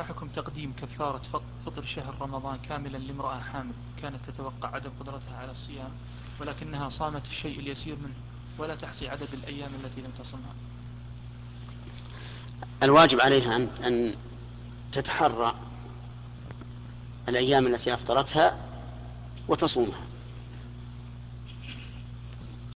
ما حكم تقديم كفارة فطر شهر رمضان كاملا لامرأة حامل كانت تتوقع عدم قدرتها على الصيام ولكنها صامت الشيء اليسير منه ولا تحصي عدد الأيام التي لم تصمها. الواجب عليها أن تتحرى الأيام التي أفطرتها وتصومها.